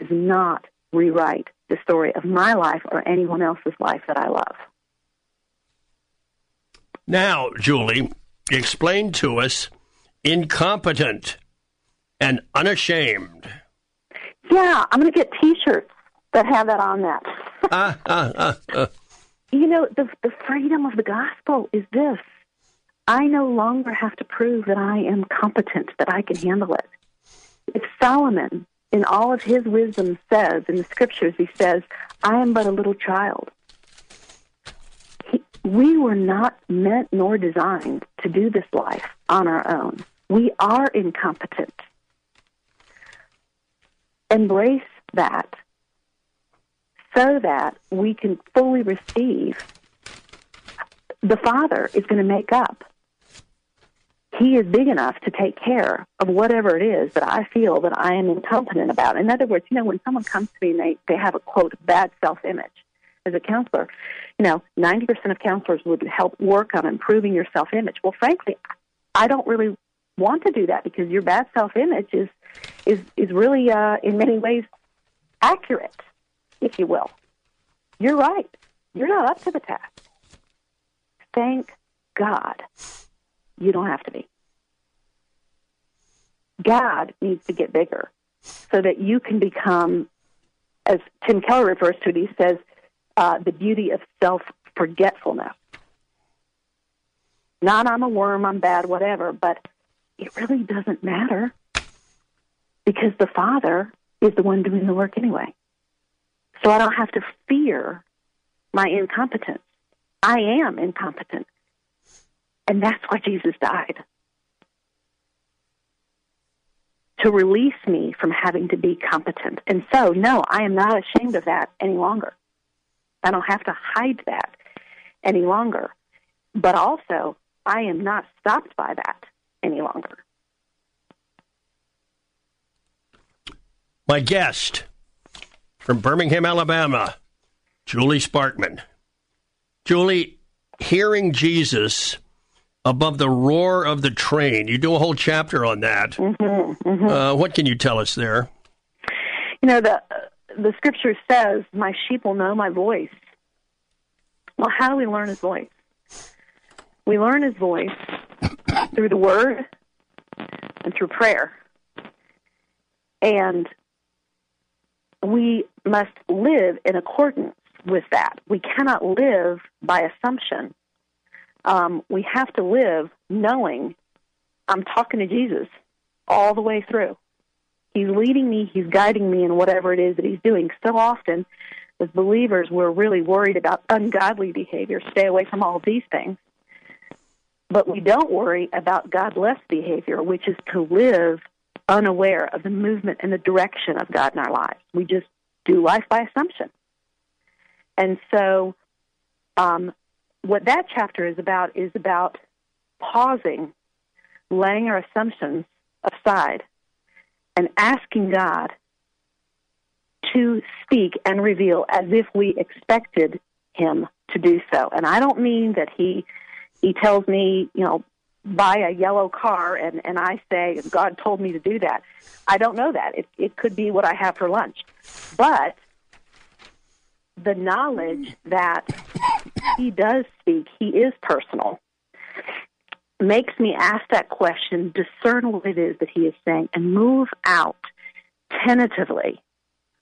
Speaker 6: does not rewrite the story of my life or anyone else's life that I love.
Speaker 2: Now, Julie, explain to us incompetent and unashamed.
Speaker 6: Yeah, I'm going to get T-shirts that have that on that. uh, uh, uh, you know, the the freedom of the gospel is this: I no longer have to prove that I am competent, that I can handle it. If Solomon, in all of his wisdom, says in the scriptures, he says, "I am but a little child." He, we were not meant nor designed to do this life on our own. We are incompetent. Embrace that so that we can fully receive. The Father is going to make up. He is big enough to take care of whatever it is that I feel that I am incompetent about. In other words, you know, when someone comes to me and they, they have a quote, bad self image as a counselor, you know, 90% of counselors would help work on improving your self image. Well, frankly, I don't really want to do that because your bad self image is, is, is really, uh, in many ways, accurate if you will. You're right. You're not up to the task. Thank God you don't have to be. God needs to get bigger so that you can become, as Tim Keller refers to it, he says, uh, the beauty of self forgetfulness. Not I'm a worm, I'm bad, whatever, but it really doesn't matter because the Father is the one doing the work anyway. So I don't have to fear my incompetence. I am incompetent. And that's why Jesus died. To release me from having to be competent. And so, no, I am not ashamed of that any longer. I don't have to hide that any longer. but also I am not stopped by that any longer.
Speaker 2: My guest from Birmingham, Alabama, Julie Sparkman. Julie, hearing Jesus above the roar of the train. You do a whole chapter on that.
Speaker 6: Mm-hmm, mm-hmm.
Speaker 2: Uh, what can you tell us there?
Speaker 6: You know the the scripture says, "My sheep will know my voice." Well, how do we learn His voice? We learn His voice through the Word and through prayer, and we must live in accordance with that. We cannot live by assumption. Um, we have to live knowing I'm talking to Jesus all the way through. He's leading me, He's guiding me in whatever it is that He's doing. So often, as believers, we're really worried about ungodly behavior. Stay away from all these things. But we don't worry about godless behavior, which is to live unaware of the movement and the direction of God in our lives. We just do life by assumption. And so, um, what that chapter is about is about pausing, laying our assumptions aside, and asking God to speak and reveal as if we expected Him to do so. And I don't mean that He He tells me, you know, buy a yellow car and and I say God told me to do that. I don't know that. It it could be what I have for lunch. But the knowledge that he does speak, he is personal, makes me ask that question, discern what it is that he is saying, and move out tentatively,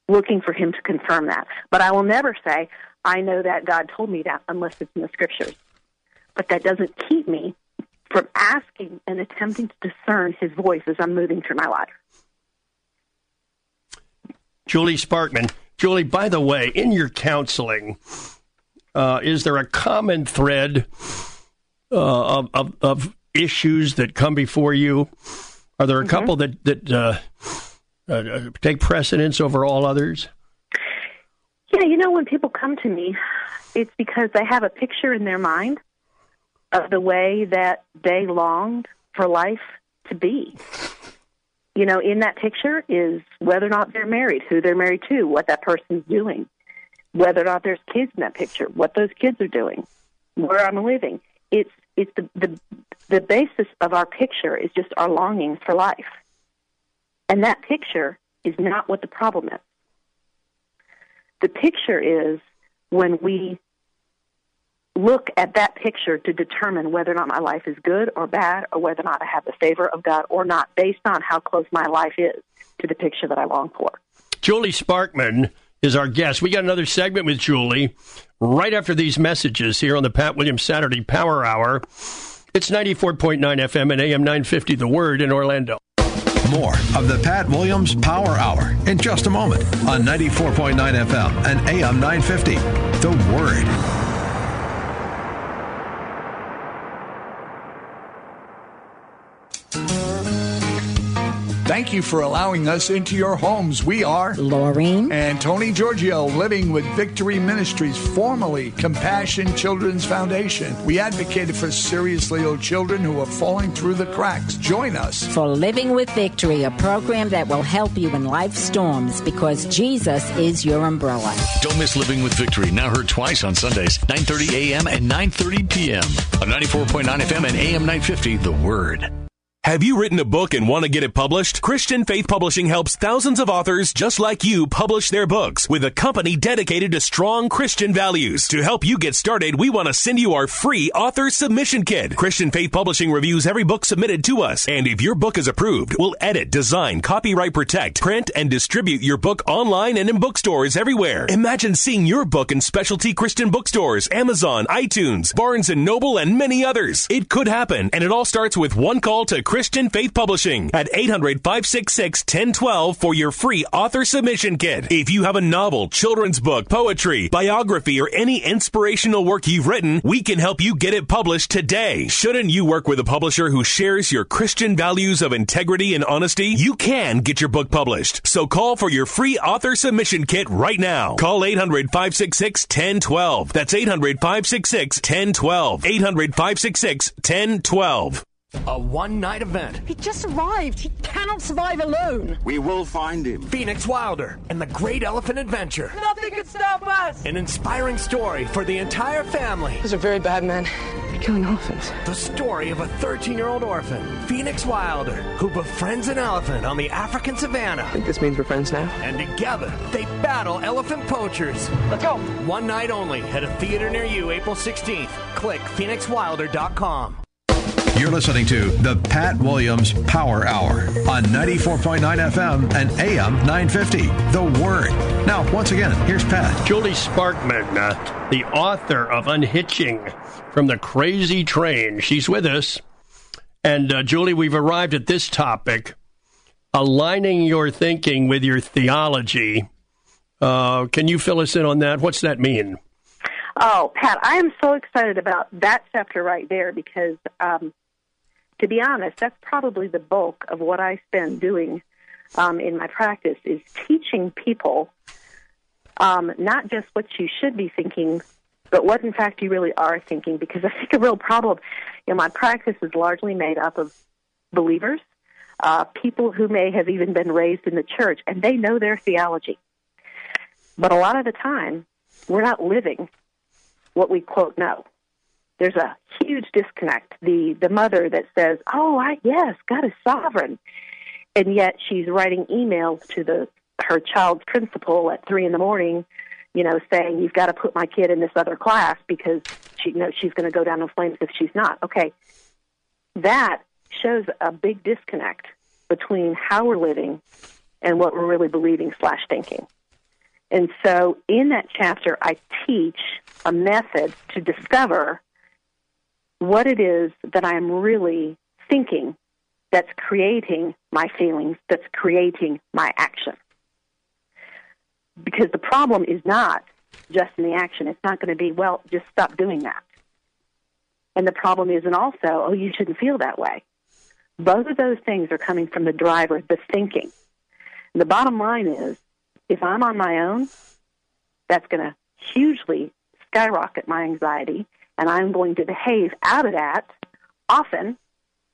Speaker 6: looking for him to confirm that. But I will never say, I know that God told me that unless it's in the scriptures. But that doesn't keep me from asking and attempting to discern his voice as I'm moving through my life.
Speaker 2: Julie Sparkman. Julie, by the way, in your counseling, uh, is there a common thread uh, of, of, of, issues that come before you? Are there a mm-hmm. couple that that uh, uh, take precedence over all others?
Speaker 6: Yeah, you know, when people come to me, it's because they have a picture in their mind of the way that they longed for life to be you know, in that picture is whether or not they're married, who they're married to, what that person's doing, whether or not there's kids in that picture, what those kids are doing, where I'm living. It's it's the the the basis of our picture is just our longing for life. And that picture is not what the problem is. The picture is when we look at that picture to determine whether or not my life is good or bad, or whether or not I have the favor of God or not, based on how close my life is to the picture that I long for.
Speaker 2: Julie Sparkman is our guest. We got another segment with Julie right after these messages here on the Pat Williams Saturday Power Hour. It's 94.9 FM and AM 950 The Word in Orlando.
Speaker 1: More of the Pat Williams Power Hour in just a moment on 94.9 FM and AM 950 The Word.
Speaker 7: Thank you for allowing us into your homes. We are
Speaker 8: Laureen
Speaker 7: and Tony Giorgio, living with Victory Ministries, formerly Compassion Children's Foundation. We advocated for seriously ill children who are falling through the cracks. Join us
Speaker 8: for Living with Victory, a program that will help you in life's storms because Jesus is your umbrella.
Speaker 9: Don't miss Living with Victory, now heard twice on Sundays, 9:30 a.m. and 9:30 p.m. on 94.9 FM and AM 950 The Word.
Speaker 10: Have you written a book and want to get it published? Christian Faith Publishing helps thousands of authors just like you publish their books with a company dedicated to strong Christian values. To help you get started, we want to send you our free author submission kit. Christian Faith Publishing reviews every book submitted to us, and if your book is approved, we'll edit, design, copyright protect, print, and distribute your book online and in bookstores everywhere. Imagine seeing your book in specialty Christian bookstores, Amazon, iTunes, Barnes & Noble, and many others. It could happen, and it all starts with one call to Christian Christian Faith Publishing at 800 566 1012 for your free author submission kit. If you have a novel, children's book, poetry, biography, or any inspirational work you've written, we can help you get it published today. Shouldn't you work with a publisher who shares your Christian values of integrity and honesty? You can get your book published. So call for your free author submission kit right now. Call 800 566 1012. That's 800 566 1012. 800 566 1012.
Speaker 11: A one night event.
Speaker 12: He just arrived. He cannot survive alone.
Speaker 11: We will find him. Phoenix Wilder and the Great Elephant Adventure.
Speaker 12: Nothing can stop us.
Speaker 11: An inspiring story for the entire family.
Speaker 12: Those are very bad men. They're killing elephants.
Speaker 11: The story of a 13 year old orphan, Phoenix Wilder, who befriends an elephant on the African savannah.
Speaker 12: I think this means we're friends now.
Speaker 11: And together, they battle elephant poachers.
Speaker 12: Let's go.
Speaker 11: One night only at a theater near you, April 16th. Click phoenixwilder.com.
Speaker 1: You're listening to the Pat Williams Power Hour on 94.9 FM and AM 950. The Word. Now, once again, here's Pat.
Speaker 2: Julie Sparkman, uh, the author of Unhitching from the Crazy Train. She's with us. And uh, Julie, we've arrived at this topic aligning your thinking with your theology. Uh, can you fill us in on that? What's that mean?
Speaker 6: Oh, Pat, I am so excited about that chapter right there because, um, to be honest, that's probably the bulk of what I spend doing um, in my practice is teaching people um, not just what you should be thinking, but what in fact you really are thinking. Because I think a real problem, you know, my practice is largely made up of believers, uh, people who may have even been raised in the church, and they know their theology. But a lot of the time, we're not living what we quote know. There's a huge disconnect. The the mother that says, "Oh, I yes, God is sovereign," and yet she's writing emails to the her child's principal at three in the morning, you know, saying, "You've got to put my kid in this other class because she knows she's going to go down in flames if she's not." Okay, that shows a big disconnect between how we're living and what we're really believing slash thinking. And so in that chapter, I teach a method to discover what it is that I'm really thinking that's creating my feelings, that's creating my action. Because the problem is not just in the action. It's not going to be, well, just stop doing that. And the problem isn't also, oh, you shouldn't feel that way. Both of those things are coming from the driver, the thinking. And the bottom line is, if I'm on my own, that's going to hugely skyrocket my anxiety, and I'm going to behave out of that often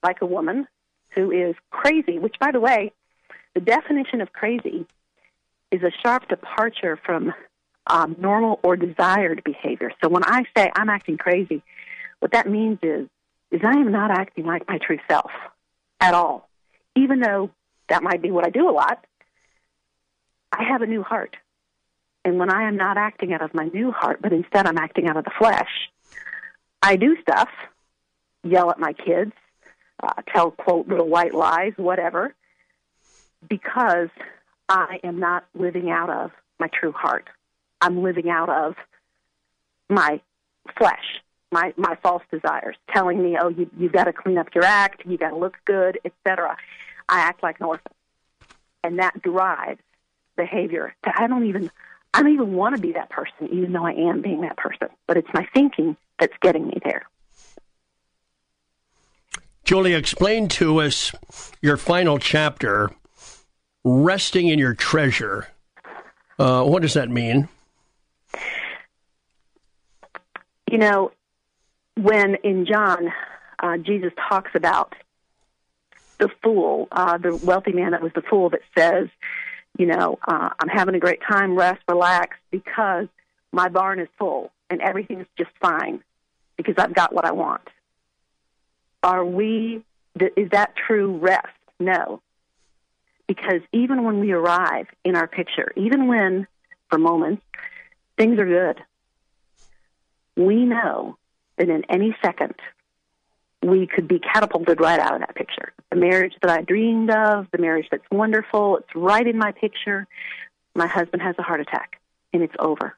Speaker 6: like a woman who is crazy, which, by the way, the definition of crazy is a sharp departure from um, normal or desired behavior. So when I say I'm acting crazy, what that means is is I am not acting like my true self at all. Even though that might be what I do a lot, I have a new heart. And when I am not acting out of my new heart, but instead I'm acting out of the flesh, I do stuff, yell at my kids, uh, tell, quote, little white lies, whatever, because I am not living out of my true heart. I'm living out of my flesh, my, my false desires, telling me, oh, you, you've got to clean up your act, you got to look good, etc. I act like an orphan. And that drives behavior. That I don't even I don't even want to be that person, even though I am being that person. But it's my thinking that's getting me there.
Speaker 2: Julie, explain to us your final chapter, resting in your treasure. Uh, what does that mean?
Speaker 6: You know, when in John, uh, Jesus talks about the fool, uh, the wealthy man that was the fool that says, you know, uh, I'm having a great time, rest, relax, because my barn is full and everything's just fine because I've got what I want. Are we, is that true rest? No. Because even when we arrive in our picture, even when, for moments, things are good, we know that in any second we could be catapulted right out of that picture. The marriage that I dreamed of, the marriage that's wonderful, it's right in my picture. My husband has a heart attack, and it's over.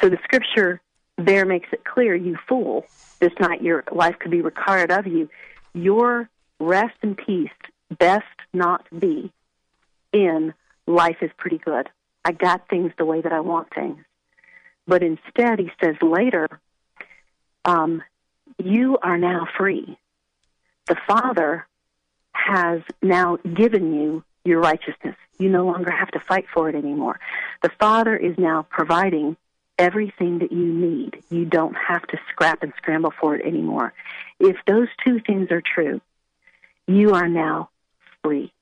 Speaker 6: So the scripture there makes it clear, you fool, this night your life could be required of you. Your rest and peace best not be in life is pretty good. I got things the way that I want things. But instead, he says later, um, you are now free. The Father has now given you your righteousness. You no longer have to fight for it anymore. The Father is now providing everything that you need. You don't have to scrap and scramble for it anymore. If those two things are true, you are now free.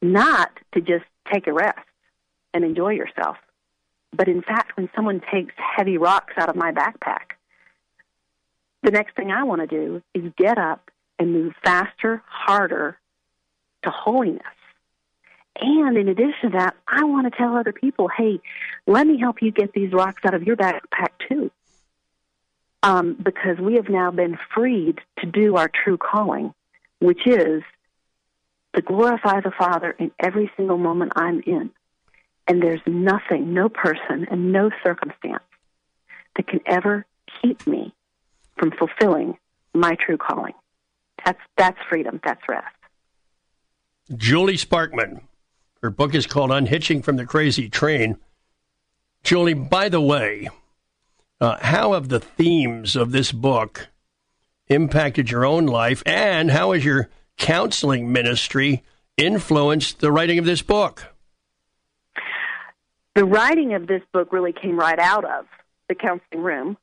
Speaker 6: Not to just take a rest and enjoy yourself, but in fact, when someone takes heavy rocks out of my backpack, the next thing I want to do is get up and move faster, harder to holiness. And in addition to that, I want to tell other people, hey, let me help you get these rocks out of your backpack too. Um, because we have now been freed to do our true calling, which is to glorify the Father in every single moment I'm in. And there's nothing, no person, and no circumstance that can ever keep me from fulfilling my true calling. That's that's freedom. That's rest.
Speaker 2: Julie Sparkman. Her book is called Unhitching from the Crazy Train. Julie, by the way, uh, how have the themes of this book impacted your own life, and how has your counseling ministry influenced the writing of this book?
Speaker 6: The writing of this book really came right out of the counseling room,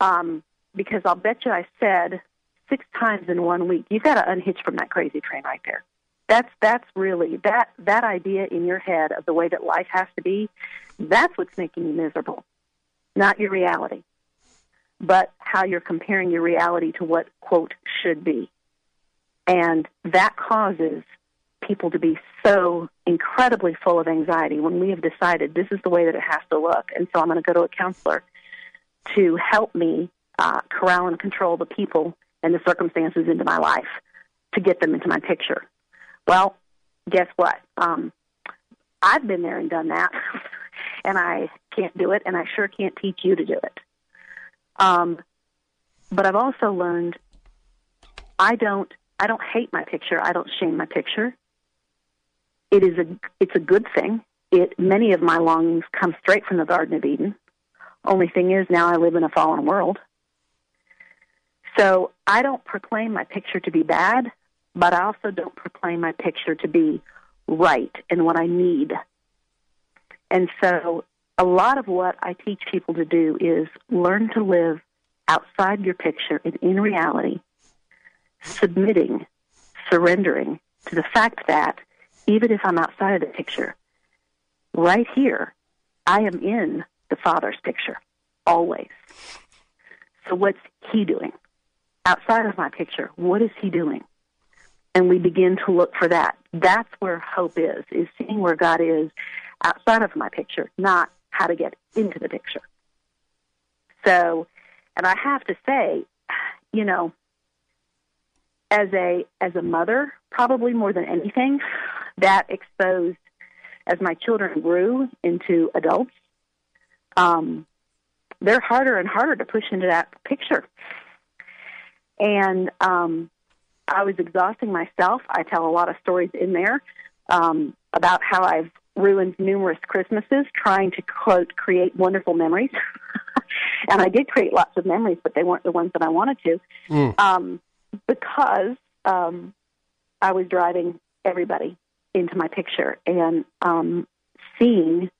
Speaker 6: um, because I'll bet you I said six times in one week, "You've got to unhitch from that crazy train right there." That's that's really that that idea in your head of the way that life has to be. That's what's making you miserable, not your reality, but how you're comparing your reality to what quote should be, and that causes people to be so incredibly full of anxiety when we have decided this is the way that it has to look, and so I'm going to go to a counselor to help me uh, corral and control the people and the circumstances into my life to get them into my picture. Well, guess what? Um, I've been there and done that, and I can't do it, and I sure can't teach you to do it. Um, but I've also learned I don't I don't hate my picture. I don't shame my picture. It is a it's a good thing. It many of my longings come straight from the Garden of Eden. Only thing is now I live in a fallen world. So I don't proclaim my picture to be bad but I also don't proclaim my picture to be right and what I need. And so a lot of what I teach people to do is learn to live outside your picture and in reality, submitting, surrendering to the fact that even if I'm outside of the picture, right here, I am in the Father's picture, always. So what's He doing? Outside of my picture, what is He doing? And we begin to look for that. That's where hope is, is seeing where God is outside of my picture, not how to get into the picture. So, and I have to say, you know, as a as a mother, probably more than anything, that exposed as my children grew into adults, um, they're harder and harder to push into that picture. And um, I was exhausting myself. I tell a lot of stories in there um, about how I've ruined numerous Christmases trying to quote create wonderful memories. and I did create lots of memories, but they weren't the ones that I wanted to, mm. um, because um, I was driving everybody into my picture and um, seeing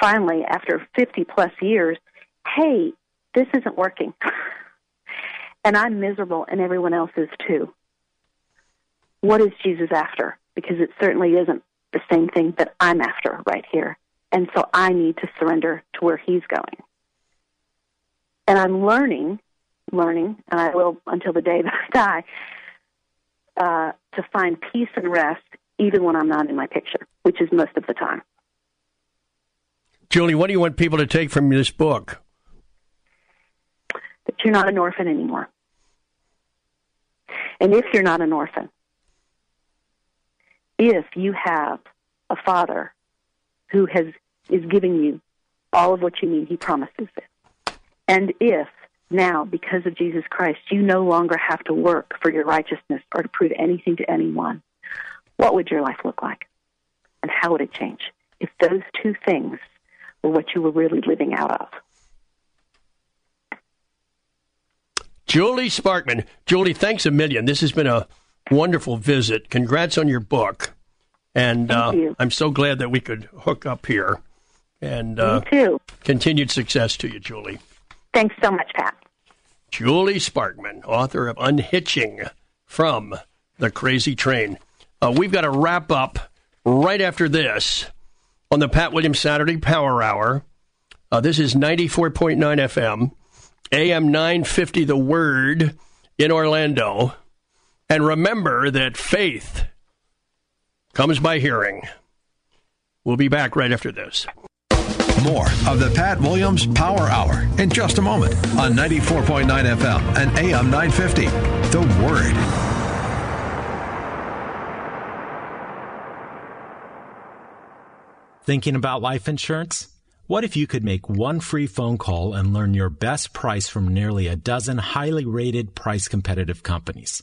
Speaker 6: finally after 50 plus years, hey, this isn't working. and I'm miserable, and everyone else is too what is Jesus after? Because it certainly isn't the same thing that I'm after right here. And so I need to surrender to where he's going. And I'm learning, learning, and I will until the day that I die, uh, to find peace and rest even when I'm not in my picture, which is most of the time.
Speaker 2: Julie, what do you want people to take from this book?
Speaker 6: That you're not an orphan anymore. And if you're not an orphan, if you have a father who has is giving you all of what you need, he promises it. And if now, because of Jesus Christ, you no longer have to work for your righteousness or to prove anything to anyone. What would your life look like? And how would it change if those two things were what you were really living out of?
Speaker 2: Julie Sparkman. Julie, thanks a million. This has been a wonderful visit. Congrats on your book. And uh, I'm so glad that we could hook up here. And uh,
Speaker 6: Me too.
Speaker 2: continued success to you, Julie.
Speaker 6: Thanks so much, Pat.
Speaker 2: Julie Sparkman, author of Unhitching from the Crazy Train. Uh, we've got to wrap up right after this on the Pat Williams Saturday Power Hour. Uh, this is 94.9 FM, AM 950 The Word in Orlando. And remember that faith comes by hearing. We'll be back right after this.
Speaker 1: More of the Pat Williams Power Hour in just a moment on 94.9 FM and AM 950. The Word.
Speaker 13: Thinking about life insurance? What if you could make one free phone call and learn your best price from nearly a dozen highly rated price competitive companies?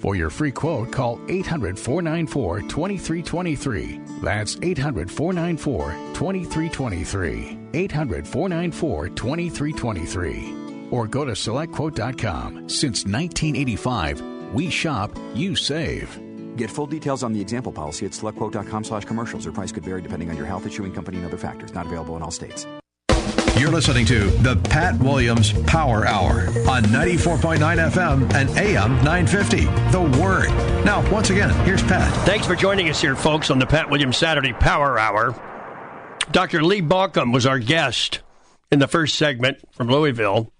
Speaker 14: For your free quote, call 800 494 2323. That's 800 494 2323. 800 494 2323. Or go to selectquote.com. Since 1985, we shop, you save.
Speaker 15: Get full details on the example policy at selectquote.com slash commercials. Or price could vary depending on your health issuing company and other factors. Not available in all states.
Speaker 1: You're listening to the Pat Williams Power Hour on 94.9 FM and AM 950. The Word. Now, once again, here's Pat.
Speaker 2: Thanks for joining us here, folks, on the Pat Williams Saturday Power Hour. Dr. Lee Baucom was our guest in the first segment from Louisville.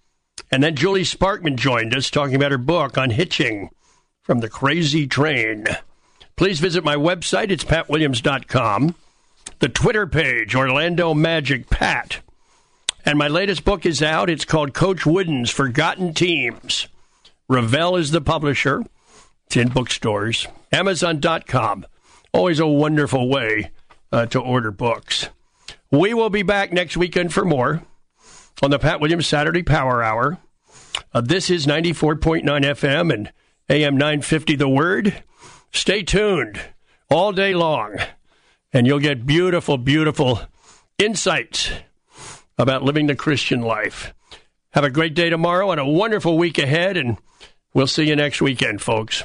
Speaker 2: And then Julie Sparkman joined us talking about her book Unhitching from the crazy train. Please visit my website. It's patwilliams.com. The Twitter page, Orlando Magic Pat. And my latest book is out. It's called Coach Wooden's Forgotten Teams. Revell is the publisher. It's in bookstores. Amazon.com. Always a wonderful way uh, to order books. We will be back next weekend for more on the Pat Williams Saturday Power Hour. Uh, this is 94.9 FM and AM 950 The Word. Stay tuned all day long, and you'll get beautiful, beautiful insights about living the Christian life. Have a great day tomorrow and a wonderful week ahead, and we'll see you next weekend, folks.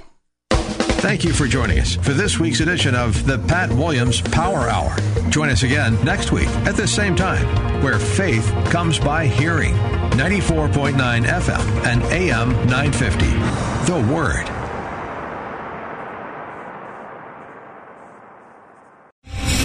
Speaker 1: Thank you for joining us for this week's edition of the Pat Williams Power Hour. Join us again next week at the same time, where faith comes by hearing. 94.9 FM and AM 950. The Word.